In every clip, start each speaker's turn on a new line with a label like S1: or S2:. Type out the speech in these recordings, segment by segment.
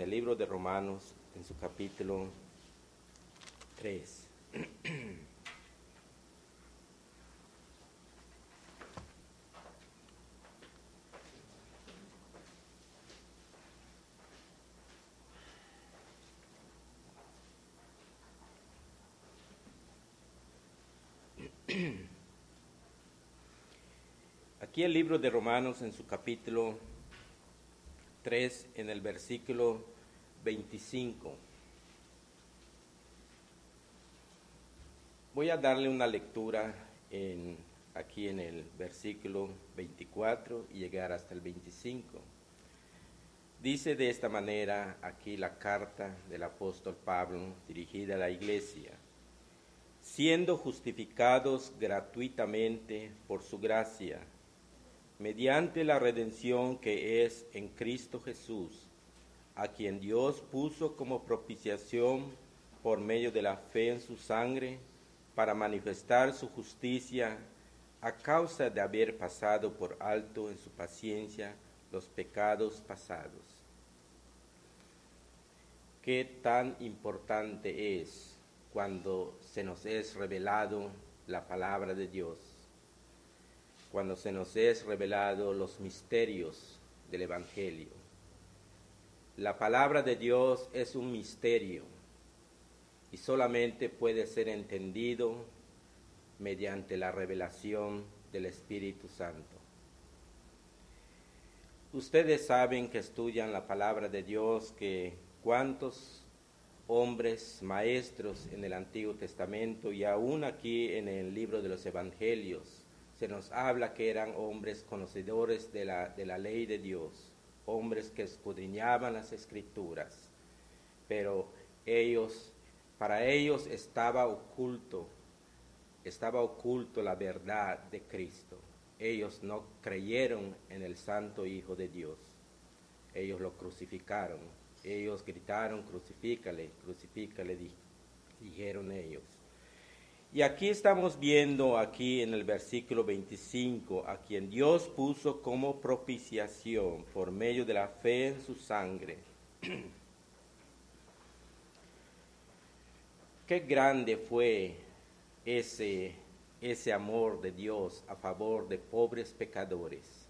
S1: en el libro de Romanos, en su capítulo 3. Aquí el libro de Romanos en su capítulo 3, en el versículo 25. Voy a darle una lectura aquí en el versículo 24 y llegar hasta el 25. Dice de esta manera aquí la carta del apóstol Pablo dirigida a la iglesia siendo justificados gratuitamente por su gracia, mediante la redención que es en Cristo Jesús, a quien Dios puso como propiciación por medio de la fe en su sangre, para manifestar su justicia a causa de haber pasado por alto en su paciencia los pecados pasados. Qué tan importante es cuando se nos es revelado la palabra de Dios, cuando se nos es revelado los misterios del Evangelio. La palabra de Dios es un misterio y solamente puede ser entendido mediante la revelación del Espíritu Santo. Ustedes saben que estudian la palabra de Dios, que cuántos hombres maestros en el Antiguo Testamento y aún aquí en el libro de los Evangelios se nos habla que eran hombres conocedores de la, de la ley de Dios, hombres que escudriñaban las escrituras, pero ellos, para ellos estaba oculto, estaba oculto la verdad de Cristo. Ellos no creyeron en el Santo Hijo de Dios, ellos lo crucificaron ellos gritaron, crucifícale, crucifícale, dijeron ellos. Y aquí estamos viendo, aquí en el versículo 25, a quien Dios puso como propiciación por medio de la fe en su sangre. Qué grande fue ese, ese amor de Dios a favor de pobres pecadores.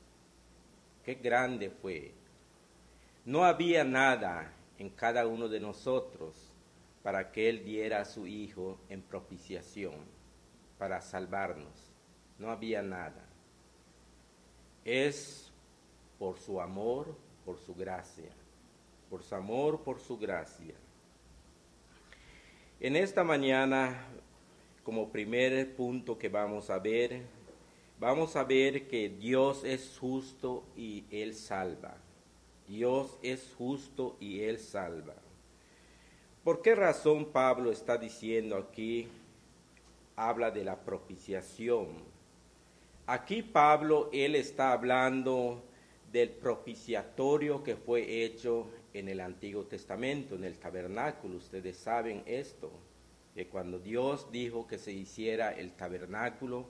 S1: Qué grande fue no había nada en cada uno de nosotros para que Él diera a su Hijo en propiciación, para salvarnos. No había nada. Es por su amor, por su gracia, por su amor, por su gracia. En esta mañana, como primer punto que vamos a ver, vamos a ver que Dios es justo y Él salva. Dios es justo y Él salva. ¿Por qué razón Pablo está diciendo aquí, habla de la propiciación? Aquí Pablo, él está hablando del propiciatorio que fue hecho en el Antiguo Testamento, en el tabernáculo. Ustedes saben esto, que cuando Dios dijo que se hiciera el tabernáculo,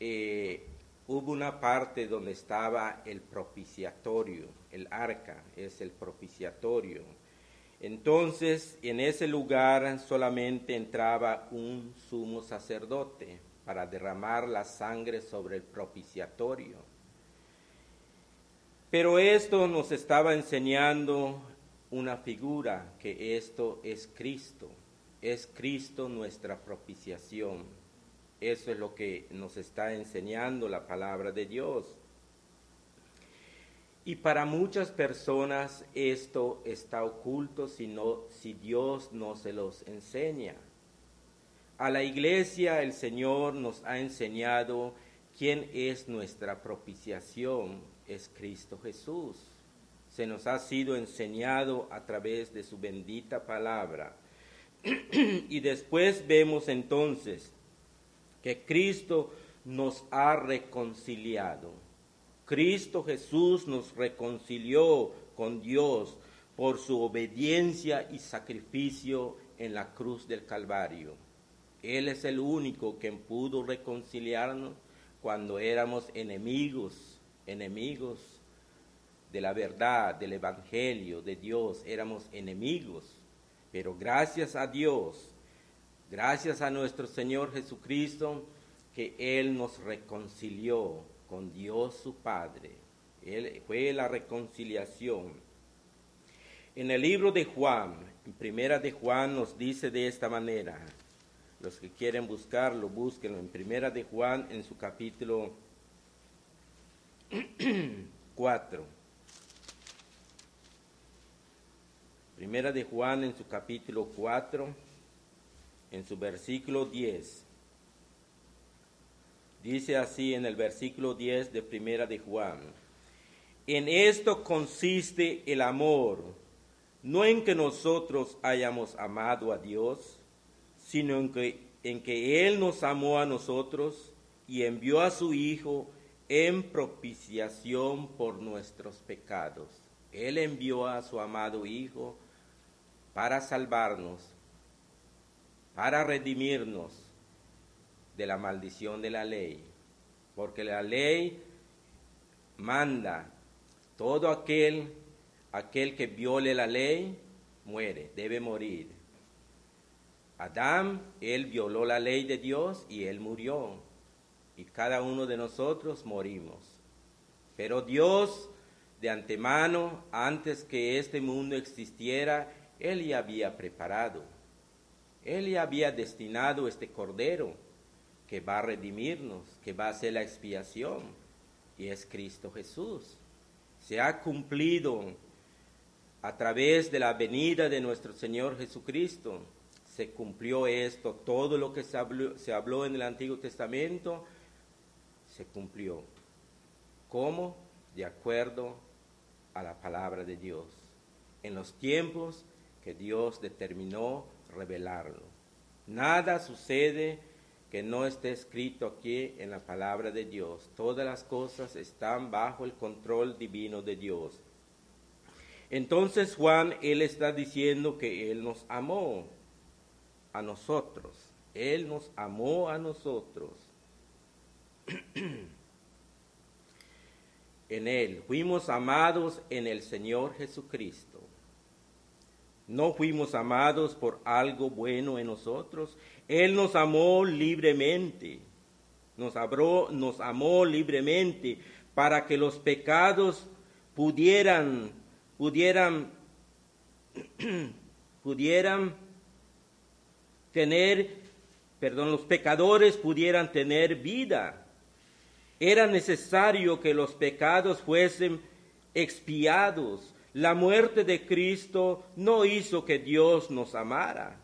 S1: eh, hubo una parte donde estaba el propiciatorio, el arca es el propiciatorio. Entonces, en ese lugar solamente entraba un sumo sacerdote para derramar la sangre sobre el propiciatorio. Pero esto nos estaba enseñando una figura, que esto es Cristo, es Cristo nuestra propiciación. Eso es lo que nos está enseñando la palabra de Dios. Y para muchas personas esto está oculto si, no, si Dios no se los enseña. A la iglesia el Señor nos ha enseñado quién es nuestra propiciación, es Cristo Jesús. Se nos ha sido enseñado a través de su bendita palabra. y después vemos entonces que Cristo nos ha reconciliado. Cristo Jesús nos reconcilió con Dios por su obediencia y sacrificio en la cruz del Calvario. Él es el único que pudo reconciliarnos cuando éramos enemigos, enemigos de la verdad, del Evangelio de Dios, éramos enemigos, pero gracias a Dios, gracias a nuestro Señor Jesucristo, que Él nos reconcilió con Dios su Padre. Él, fue la reconciliación. En el libro de Juan, en primera de Juan nos dice de esta manera, los que quieren buscarlo, búsquenlo en primera de Juan en su capítulo 4. Primera de Juan en su capítulo 4, en su versículo 10. Dice así en el versículo 10 de Primera de Juan. En esto consiste el amor, no en que nosotros hayamos amado a Dios, sino en que, en que Él nos amó a nosotros y envió a su Hijo en propiciación por nuestros pecados. Él envió a su amado Hijo para salvarnos, para redimirnos de la maldición de la ley, porque la ley manda todo aquel aquel que viole la ley muere, debe morir. Adán, él violó la ley de Dios y él murió. Y cada uno de nosotros morimos. Pero Dios, de antemano, antes que este mundo existiera, él ya había preparado. Él ya había destinado este cordero que va a redimirnos, que va a hacer la expiación. Y es Cristo Jesús. Se ha cumplido a través de la venida de nuestro Señor Jesucristo, se cumplió esto, todo lo que se habló, en el Antiguo Testamento, se cumplió. ¿Cómo? De acuerdo a la palabra de Dios, en los tiempos que Dios determinó revelarlo. Nada sucede que no esté escrito aquí en la palabra de Dios. Todas las cosas están bajo el control divino de Dios. Entonces Juan, él está diciendo que él nos amó a nosotros. Él nos amó a nosotros. en Él fuimos amados en el Señor Jesucristo. No fuimos amados por algo bueno en nosotros. Él nos amó libremente. Nos, nos amó libremente para que los pecados pudieran pudieran, pudieran tener, perdón, los pecadores pudieran tener vida. Era necesario que los pecados fuesen expiados. La muerte de Cristo no hizo que Dios nos amara,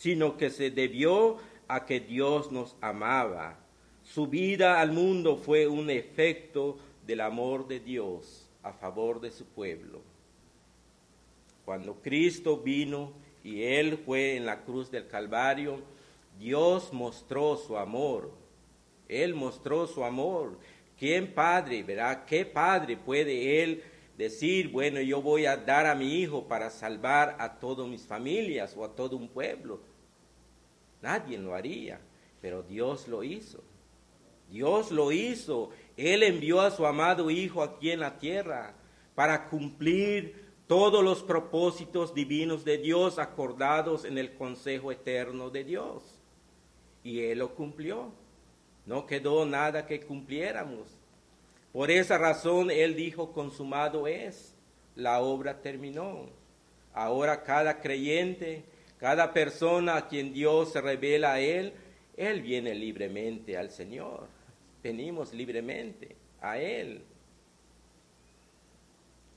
S1: sino que se debió a que Dios nos amaba. Su vida al mundo fue un efecto del amor de Dios a favor de su pueblo. Cuando Cristo vino y Él fue en la cruz del Calvario, Dios mostró su amor. Él mostró su amor. ¿Quién padre, verdad? ¿Qué padre puede Él decir, bueno, yo voy a dar a mi hijo para salvar a todas mis familias o a todo un pueblo? Nadie lo haría, pero Dios lo hizo. Dios lo hizo. Él envió a su amado Hijo aquí en la tierra para cumplir todos los propósitos divinos de Dios acordados en el consejo eterno de Dios. Y Él lo cumplió. No quedó nada que cumpliéramos. Por esa razón Él dijo, consumado es, la obra terminó. Ahora cada creyente, cada persona a quien Dios se revela a Él, Él viene libremente al Señor. Venimos libremente a Él.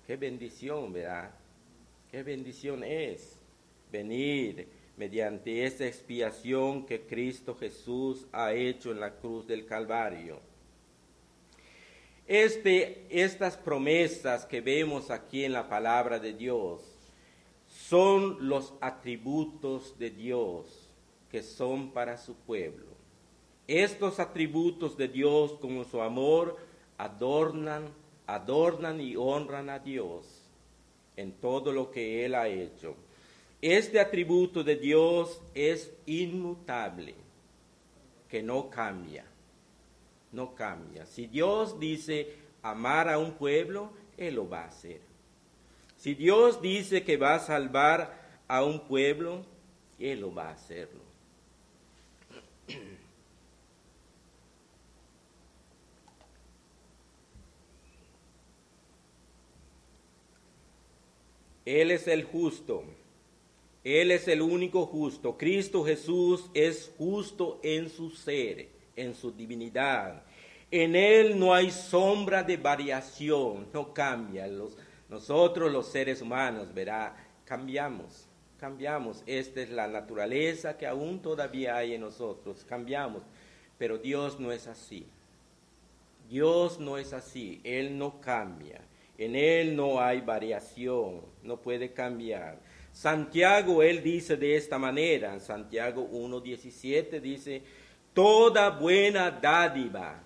S1: Qué bendición, ¿verdad? Qué bendición es venir mediante esa expiación que Cristo Jesús ha hecho en la cruz del Calvario. Este, estas promesas que vemos aquí en la palabra de Dios son los atributos de Dios que son para su pueblo. Estos atributos de Dios como su amor adornan adornan y honran a Dios en todo lo que Él ha hecho. Este atributo de Dios es inmutable, que no cambia, no cambia. Si Dios dice amar a un pueblo, Él lo va a hacer. Si Dios dice que va a salvar a un pueblo, Él lo va a hacerlo. Él es el justo. Él es el único justo. Cristo Jesús es justo en su ser, en su divinidad. En Él no hay sombra de variación, no cambia. Nosotros los seres humanos, verá, cambiamos, cambiamos. Esta es la naturaleza que aún todavía hay en nosotros, cambiamos. Pero Dios no es así. Dios no es así, Él no cambia. En Él no hay variación, no puede cambiar. Santiago, él dice de esta manera, en Santiago 1.17 dice, toda buena dádiva,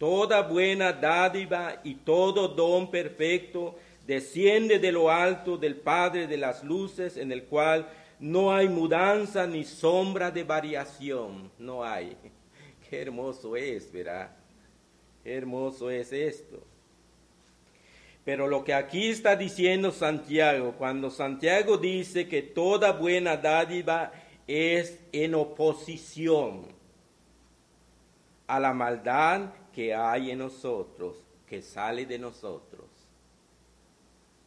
S1: toda buena dádiva y todo don perfecto desciende de lo alto del Padre de las luces, en el cual no hay mudanza ni sombra de variación, no hay. Qué hermoso es, ¿verdad? Qué hermoso es esto. Pero lo que aquí está diciendo Santiago, cuando Santiago dice que toda buena dádiva es en oposición a la maldad que hay en nosotros, que sale de nosotros.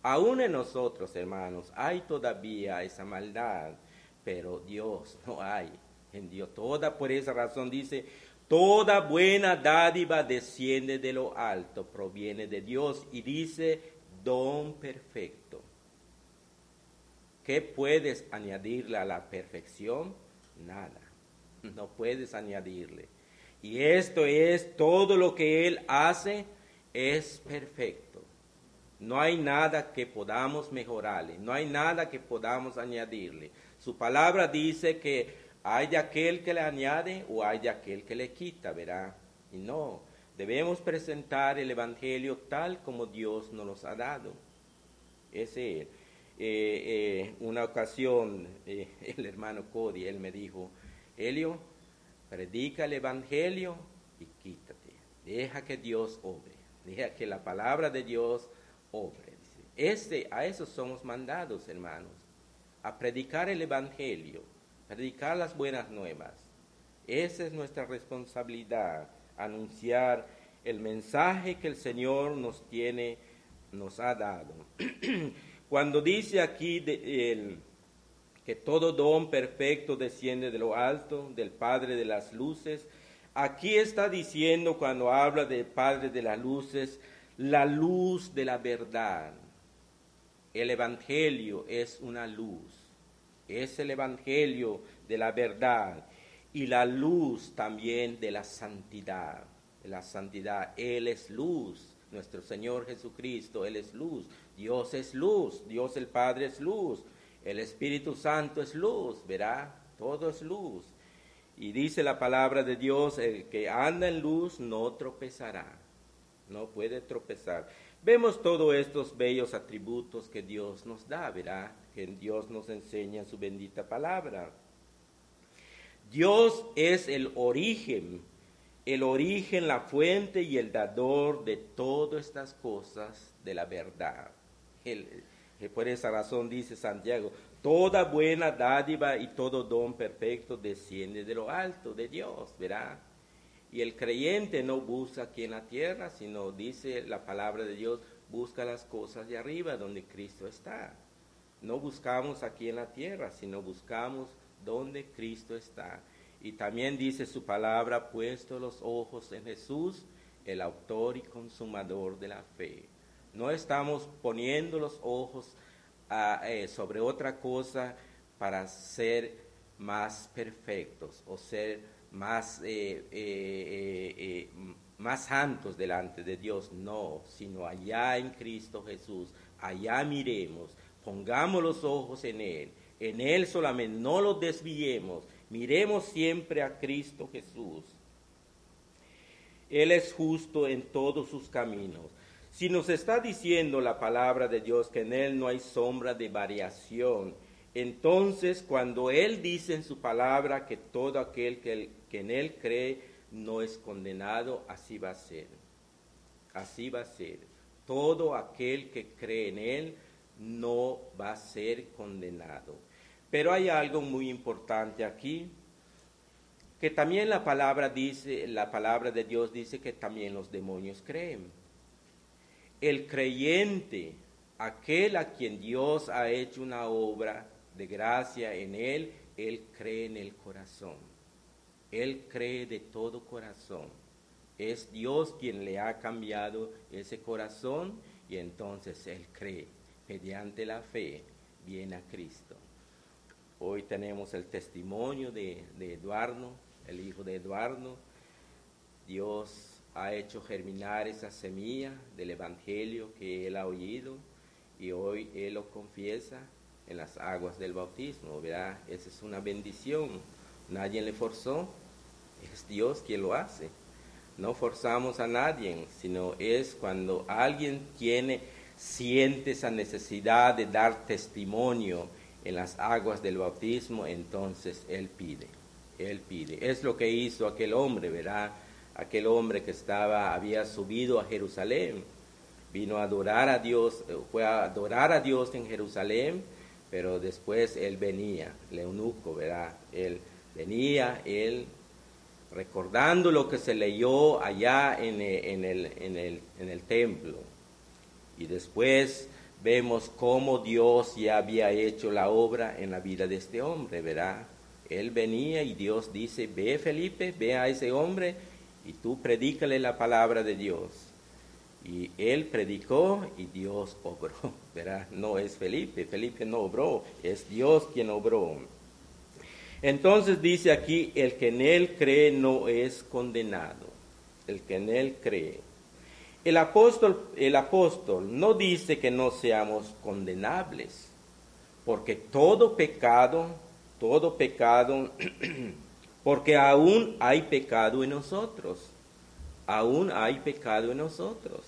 S1: Aún en nosotros, hermanos, hay todavía esa maldad, pero Dios no hay. En Dios toda, por esa razón dice, Toda buena dádiva desciende de lo alto, proviene de Dios y dice don perfecto. ¿Qué puedes añadirle a la perfección? Nada. No puedes añadirle. Y esto es todo lo que Él hace es perfecto. No hay nada que podamos mejorarle, no hay nada que podamos añadirle. Su palabra dice que hay de aquel que le añade o hay de aquel que le quita, verá. Y no, debemos presentar el Evangelio tal como Dios nos los ha dado. Ese es. Eh, eh, una ocasión, eh, el hermano Cody, él me dijo, Helio, predica el Evangelio y quítate. Deja que Dios obre. Deja que la palabra de Dios obre. Este, a eso somos mandados, hermanos, a predicar el Evangelio predicar las buenas nuevas. Esa es nuestra responsabilidad, anunciar el mensaje que el Señor nos tiene, nos ha dado. Cuando dice aquí que todo don perfecto desciende de lo alto, del Padre de las luces, aquí está diciendo cuando habla del Padre de las luces, la luz de la verdad. El Evangelio es una luz. Es el Evangelio de la verdad y la luz también de la santidad. La santidad, Él es luz, nuestro Señor Jesucristo, Él es luz, Dios es luz, Dios el Padre es luz, el Espíritu Santo es luz, verá, todo es luz. Y dice la palabra de Dios, el que anda en luz no tropezará, no puede tropezar. Vemos todos estos bellos atributos que Dios nos da, verá que Dios nos enseña su bendita palabra. Dios es el origen, el origen, la fuente y el dador de todas estas cosas de la verdad. Por esa razón dice Santiago, toda buena dádiva y todo don perfecto desciende de lo alto de Dios, ¿verdad? Y el creyente no busca aquí en la tierra, sino dice la palabra de Dios, busca las cosas de arriba donde Cristo está. No buscamos aquí en la tierra, sino buscamos donde Cristo está. Y también dice su palabra, puesto los ojos en Jesús, el autor y consumador de la fe. No estamos poniendo los ojos eh, sobre otra cosa para ser más perfectos o ser más, eh, eh, más santos delante de Dios. No, sino allá en Cristo Jesús. Allá miremos Pongamos los ojos en Él, en Él solamente, no los desviemos, miremos siempre a Cristo Jesús. Él es justo en todos sus caminos. Si nos está diciendo la palabra de Dios que en Él no hay sombra de variación, entonces cuando Él dice en su palabra que todo aquel que, en Él cree no es condenado, así va a ser. Así va a ser. todo aquel que cree en Él no va a ser condenado. Pero hay algo muy importante aquí, que también la palabra dice, la palabra de Dios dice que también los demonios creen. El creyente, aquel a quien Dios ha hecho una obra de gracia en él, él cree en el corazón. Él cree de todo corazón. Es Dios quien le ha cambiado ese corazón y entonces él cree. Mediante la fe viene a Cristo. Hoy tenemos el testimonio de, Eduardo, el hijo de Eduardo. Dios ha hecho germinar esa semilla del Evangelio que él ha oído y hoy él lo confiesa en las aguas del bautismo. ¿verdad? Esa es una bendición. Nadie le forzó, es Dios quien lo hace. No forzamos a nadie, sino es cuando alguien tiene, siente esa necesidad de dar testimonio en las aguas del bautismo, entonces Él pide, Él pide. Es lo que hizo aquel hombre, ¿verdad? Aquel hombre que estaba, había subido a Jerusalén, vino a adorar a Dios, eh, fue a adorar a Dios en Jerusalén, pero después él venía, el eunuco, ¿verdad? Él venía, él recordando lo que se leyó allá en en el, en el, en el templo. Y después vemos cómo Dios ya había hecho la obra en la vida de este hombre, ¿verdad? Él venía y Dios dice, ve Felipe, ve a ese hombre y tú predícale la palabra de Dios. Y él predicó y Dios obró, ¿verdad? No es Felipe, Felipe no obró, es Dios quien obró. Entonces dice aquí, el que en él cree no es condenado, el que en él cree. El apóstol, el apóstol no dice que no seamos condenables, porque todo pecado, todo pecado, porque aún hay pecado en nosotros, aún hay pecado en nosotros.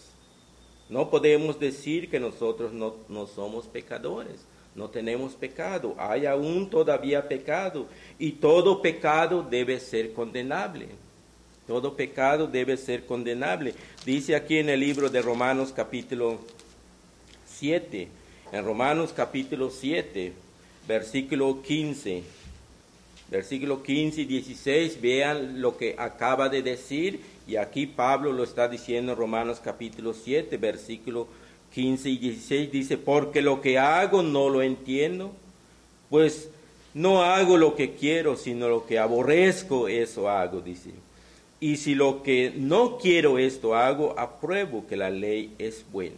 S1: No podemos decir que nosotros no, somos pecadores, no tenemos pecado, hay aún todavía pecado y todo pecado debe ser condenable. Todo pecado debe ser condenable. Dice aquí en el libro de Romanos capítulo 7, en Romanos capítulo 7, versículo 15, versículo 15 y 16, vean lo que acaba de decir y aquí Pablo lo está diciendo en Romanos capítulo 7, versículo 15 y 16, dice, porque lo que hago no lo entiendo, pues no hago lo que quiero, sino lo que aborrezco, eso hago, dice. Y si lo que no quiero esto hago, apruebo que la ley es buena.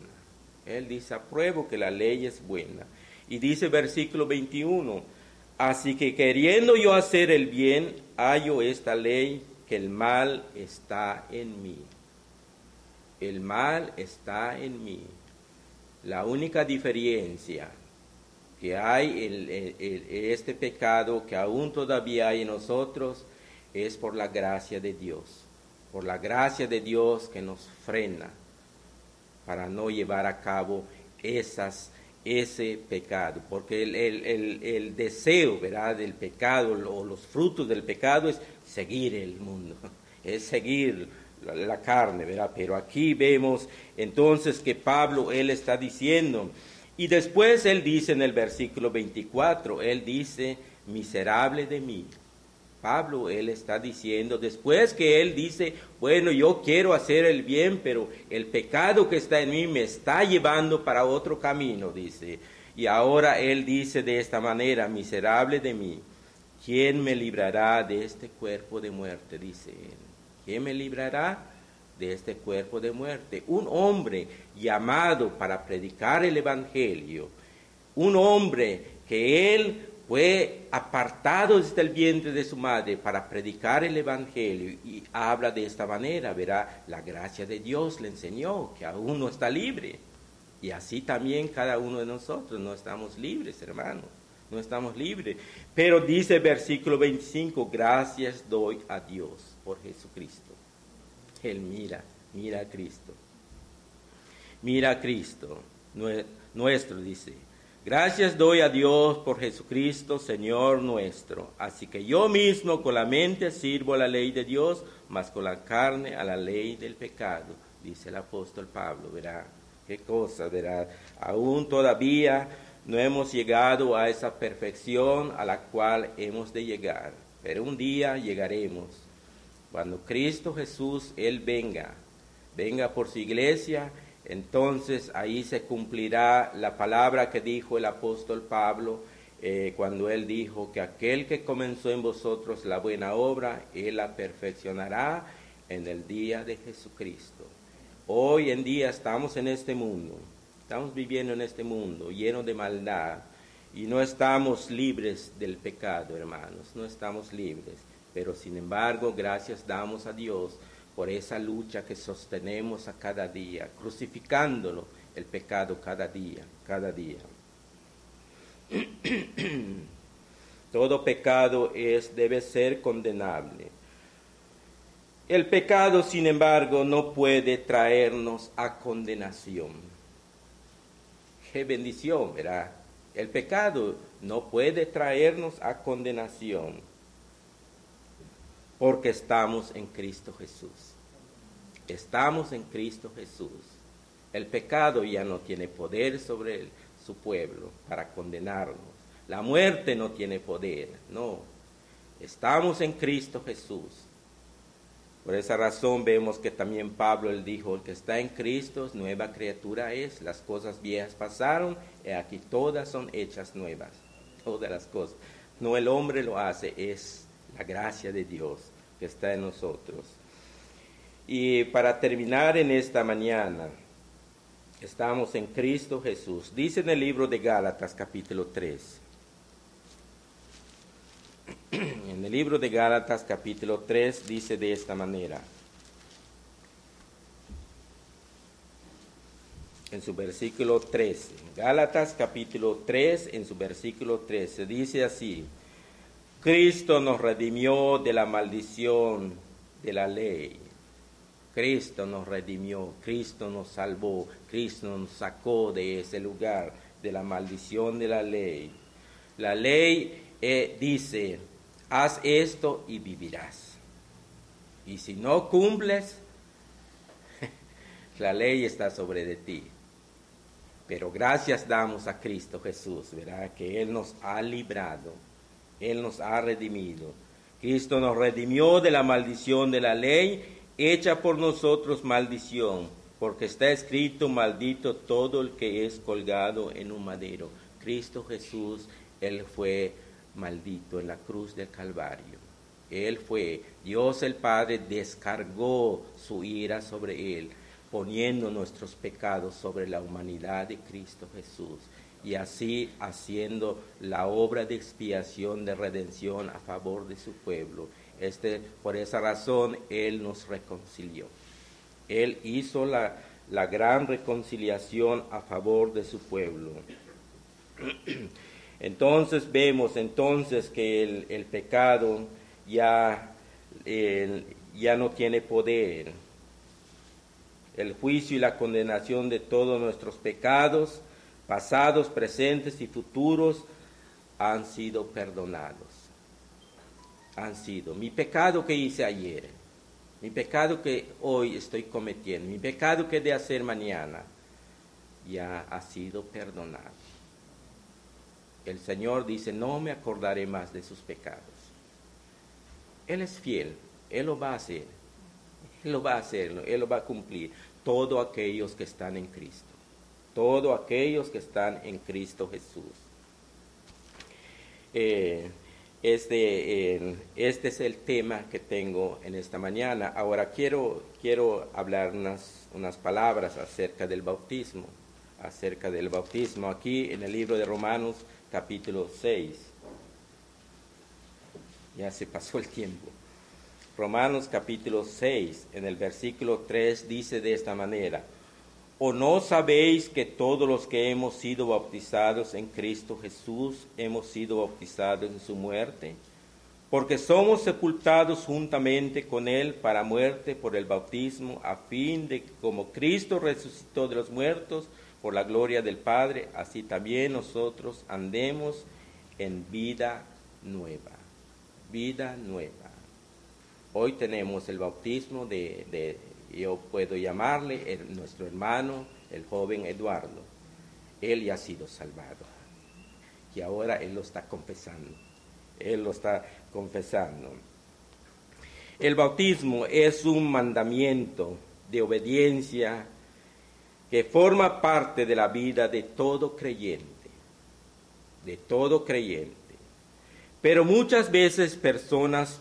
S1: Él dice, apruebo que la ley es buena. Y dice versículo 21, así que queriendo yo hacer el bien, hallo esta ley, que el mal está en mí. El mal está en mí. La única diferencia que hay en, este pecado que aún todavía hay en nosotros es por la gracia de Dios, por la gracia de Dios que nos frena para no llevar a cabo esas, ese pecado, porque el, deseo ¿verdad? del pecado o los frutos del pecado es seguir el mundo, es seguir la, la carne, ¿verdad? Pero aquí vemos entonces que Pablo, él está diciendo, y después él dice en el versículo 24, él dice, miserable de mí, Pablo, él está diciendo, después que él dice, bueno, yo quiero hacer el bien, pero el pecado que está en mí me está llevando para otro camino, dice. Y ahora él dice de esta manera, miserable de mí, ¿quién me librará de este cuerpo de muerte? Dice él. ¿Quién me librará de este cuerpo de muerte? Un hombre llamado para predicar el Evangelio, un hombre que él fue apartado desde el vientre de su madre para predicar el Evangelio y habla de esta manera, verá, la gracia de Dios le enseñó que aún no está libre. Y así también cada uno de nosotros no estamos libres, hermanos, no estamos libres. Pero dice el versículo 25, gracias doy a Dios por Jesucristo. Él mira, mira a Cristo. Mira a Cristo, nuestro, dice Gracias doy a Dios por Jesucristo, Señor nuestro. Así que yo mismo con la mente sirvo a la ley de Dios, mas con la carne a la ley del pecado, dice el apóstol Pablo, verá. Qué cosa, ¿verdad? Aún todavía no hemos llegado a esa perfección a la cual hemos de llegar, pero un día llegaremos. Cuando Cristo Jesús, Él venga, venga por su iglesia, entonces ahí se cumplirá la palabra que dijo el apóstol Pablo eh, cuando él dijo que aquel que comenzó en vosotros la buena obra, Él la perfeccionará en el día de Jesucristo. Hoy en día estamos en este mundo, estamos viviendo en este mundo lleno de maldad y no estamos libres del pecado, hermanos, no estamos libres. Pero sin embargo, gracias damos a Dios por esa lucha que sostenemos a cada día, crucificándolo el pecado cada día, cada día. Todo pecado es, debe ser condenable. El pecado, sin embargo, no puede traernos a condenación. Qué bendición, ¿verdad? El pecado no puede traernos a condenación porque estamos en Cristo Jesús. Estamos en Cristo Jesús. El pecado ya no tiene poder sobre él su pueblo para condenarnos. La muerte no tiene poder, no. Estamos en Cristo Jesús. Por esa razón vemos que también Pablo él dijo, el que está en Cristo, nueva criatura es, las cosas viejas pasaron, y aquí todas son hechas nuevas, todas las cosas. No el hombre lo hace, es la gracia de Dios que está en nosotros. Y para terminar en esta mañana, Estamos en Cristo Jesús. Dice en el libro de Gálatas capítulo 3. En el libro de Gálatas capítulo 3 dice de esta manera. En su versículo 13. Gálatas capítulo 3 en su versículo 13 dice así. Cristo nos redimió de la maldición de la ley Cristo nos redimió, Cristo nos salvó, Cristo nos sacó de ese lugar, de la maldición de la ley. La ley eh, dice, haz esto y vivirás. Y si no cumples, la ley está sobre de ti. Pero gracias damos a Cristo Jesús, ¿verdad? Que Él nos ha librado, Él nos ha redimido. Cristo nos redimió de la maldición de la ley hecha por nosotros maldición, porque está escrito, maldito todo el que es colgado en un madero. Cristo Jesús, Él fue maldito en la cruz del Calvario. Él fue, Dios el Padre descargó su ira sobre Él, poniendo nuestros pecados sobre la humanidad de Cristo Jesús y así haciendo la obra de expiación de redención a favor de su pueblo este, por esa razón Él nos reconcilió. Él hizo la, gran reconciliación a favor de su pueblo. Entonces vemos entonces que el, pecado ya, ya no tiene poder. El juicio y la condenación de todos nuestros pecados, pasados, presentes y futuros, han sido perdonados han sido mi pecado que hice ayer, mi pecado que hoy estoy cometiendo, mi pecado que de hacer mañana, ya ha sido perdonado. El Señor dice, no me acordaré más de sus pecados. Él es fiel, Él lo va a hacer, Él lo va a hacer, Él lo va a cumplir. Todos aquellos que están en Cristo, todos aquellos que están en Cristo Jesús. Eh, este, este es el tema que tengo en esta mañana. Ahora quiero, quiero hablar unas, unas palabras acerca del bautismo, acerca del bautismo, aquí en el libro de Romanos capítulo 6. Ya se pasó el tiempo. Romanos capítulo 6, en el versículo 3 dice de esta manera, ¿O no sabéis que todos los que hemos sido bautizados en Cristo Jesús hemos sido bautizados en su muerte? Porque somos sepultados juntamente con Él para muerte por el bautismo, a fin de que como Cristo resucitó de los muertos por la gloria del Padre, así también nosotros andemos en vida nueva. Vida nueva. Hoy tenemos el bautismo de, de yo puedo llamarle nuestro hermano el joven Eduardo, él ya ha sido salvado. Y ahora él lo está confesando. Él lo está confesando. El bautismo es un mandamiento de obediencia que forma parte de la vida de todo creyente, de todo creyente. Pero muchas veces personas,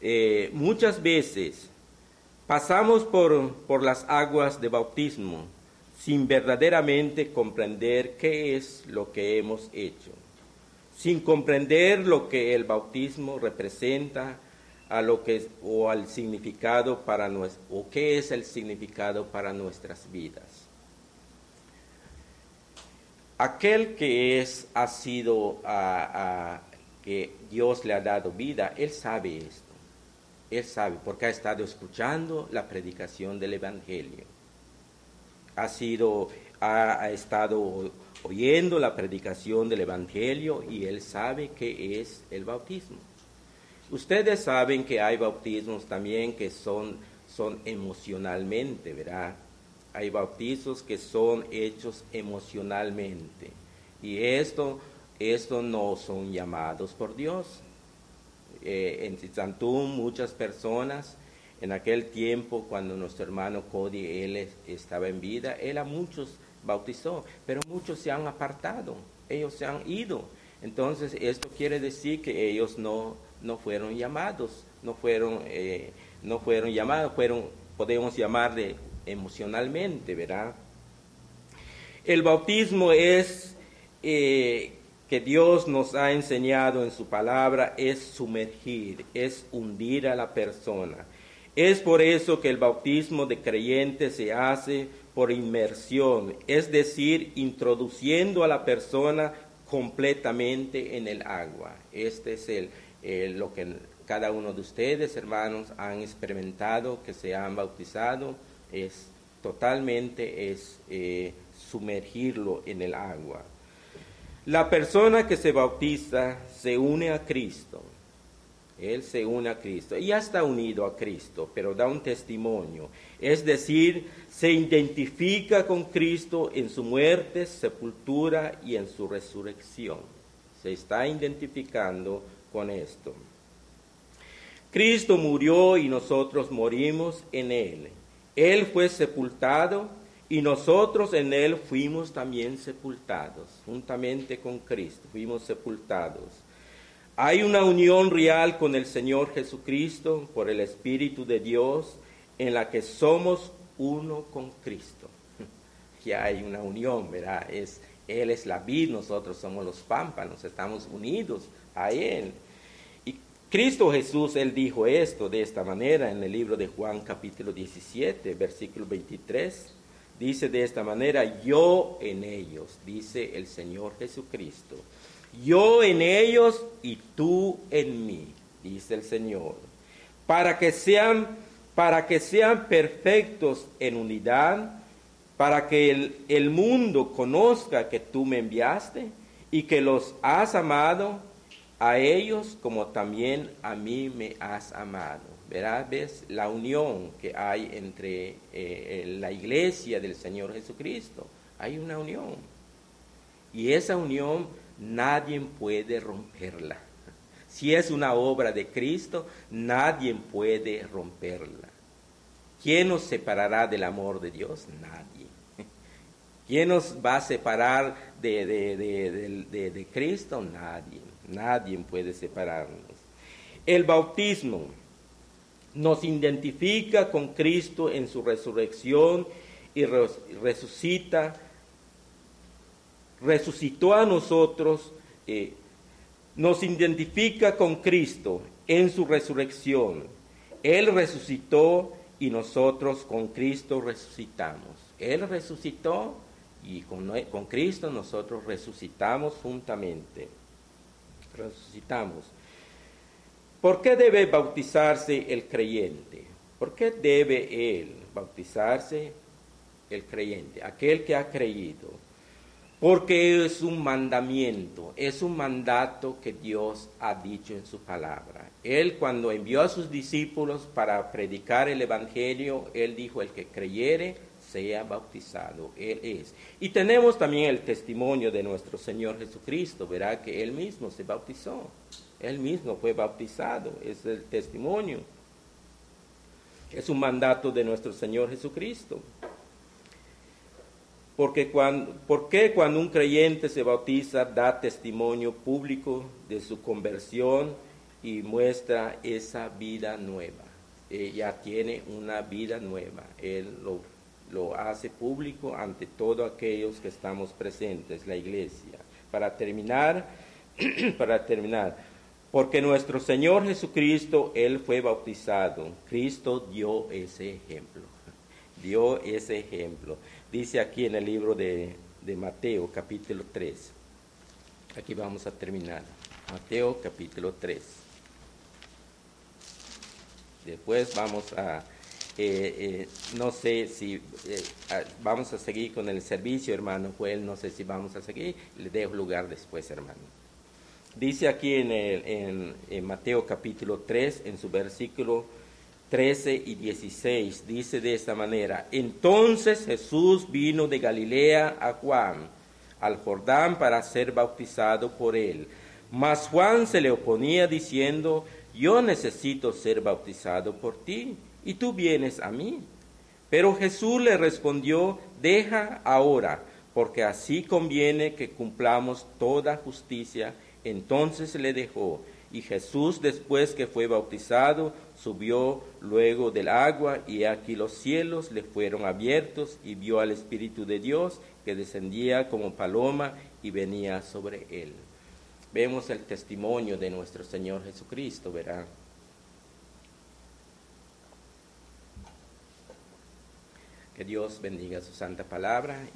S1: eh, muchas veces pasamos por, por las aguas de bautismo sin verdaderamente comprender qué es lo que hemos hecho, sin comprender lo que el bautismo representa a lo que o al significado para o qué es el significado para nuestras vidas. Aquel que es ha sido a, que Dios le ha dado vida, él sabe esto. Él sabe porque ha estado escuchando la predicación del evangelio ha sido, ha, estado oyendo la predicación del Evangelio y él sabe qué es el bautismo. Ustedes saben que hay bautismos también que son, son emocionalmente, ¿verdad? Hay bautizos que son hechos emocionalmente. Y esto, esto no son llamados por Dios. Eh, en Tizantún muchas personas en aquel tiempo, cuando nuestro hermano Cody él estaba en vida, él a muchos bautizó, pero muchos se han apartado, ellos se han ido. Entonces, esto quiere decir que ellos no, no fueron llamados, no fueron, eh, no fueron llamados, fueron, podemos llamarle emocionalmente, ¿verdad? El bautismo es eh, que Dios nos ha enseñado en su palabra, es sumergir, es hundir a la persona. Es por eso que el bautismo de creyentes se hace por inmersión, es decir, introduciendo a la persona completamente en el agua. Este es el, lo que cada uno de ustedes, hermanos, han experimentado, que se han bautizado, es totalmente es eh, sumergirlo en el agua. La persona que se bautiza se une a Cristo él se une a Cristo. Y ya está unido a Cristo, pero da un testimonio. Es decir, se identifica con Cristo en su muerte, sepultura y en su resurrección. Se está identificando con esto. Cristo murió y nosotros morimos en Él. Él fue sepultado y nosotros en Él fuimos también sepultados, juntamente con Cristo, fuimos sepultados. Hay una unión real con el Señor Jesucristo por el Espíritu de Dios en la que somos uno con Cristo. Ya hay una unión, ¿verdad? Es, Él es la vid, nosotros somos los pámpanos, estamos unidos a Él. Y Cristo Jesús, Él dijo esto de esta manera en el libro de Juan capítulo 17, versículo 23. Dice de esta manera, yo en ellos, dice el Señor Jesucristo yo en ellos y tú en mí, dice el Señor, para que sean, para que sean perfectos en unidad, para que el, el mundo conozca que tú me enviaste y que los has amado a ellos como también a mí me has amado. ¿Verdad? ¿Ves la unión que hay entre eh, la iglesia del Señor Jesucristo? Hay una unión. Y esa unión nadie puede romperla. Si es una obra de Cristo, nadie puede romperla. ¿Quién nos separará del amor de Dios? Nadie. ¿Quién nos va a separar de, de, Cristo? Nadie. Nadie puede separarnos. El bautismo nos identifica con Cristo en su resurrección y resucita resucitó a nosotros, eh, nos identifica con Cristo en su resurrección. Él resucitó y nosotros con Cristo resucitamos. Él resucitó y con, con Cristo nosotros resucitamos juntamente. Resucitamos. ¿Por qué debe bautizarse el creyente? ¿Por qué debe él bautizarse el creyente? Aquel que ha creído porque es un mandamiento, es un mandato que Dios ha dicho en su palabra. Él cuando envió a sus discípulos para predicar el Evangelio, Él dijo, el que creyere sea bautizado. Él es. Y tenemos también el testimonio de nuestro Señor Jesucristo, verá que Él mismo se bautizó. Él mismo fue bautizado, es el testimonio. Es un mandato de nuestro Señor Jesucristo. Porque cuando, ¿Por qué cuando un creyente se bautiza da testimonio público de su conversión y muestra esa vida nueva? ya tiene una vida nueva. Él lo, lo hace público ante todos aquellos que estamos presentes, la iglesia. Para terminar, para terminar, porque nuestro Señor Jesucristo, Él fue bautizado. Cristo dio ese ejemplo. Dio ese ejemplo. Dice aquí en el libro de, de Mateo, capítulo 3. Aquí vamos a terminar. Mateo, capítulo 3. Después vamos a, eh, eh, no sé si eh, vamos a seguir con el servicio, hermano Joel, no sé si vamos a seguir, le dejo lugar después, hermano. Dice aquí en, el, en, Mateo capítulo 3, en su versículo 13 y 16, dice de esta manera, entonces Jesús vino de Galilea a Juan, al Jordán, para ser bautizado por él. Mas Juan se le oponía diciendo, yo necesito ser bautizado por ti, y tú vienes a mí. Pero Jesús le respondió, deja ahora, porque así conviene que cumplamos toda justicia entonces le dejó, y Jesús después que fue bautizado, subió luego del agua, y aquí los cielos le fueron abiertos, y vio al Espíritu de Dios que descendía como paloma y venía sobre él. Vemos el testimonio de nuestro Señor Jesucristo, verá. Que Dios bendiga su santa palabra.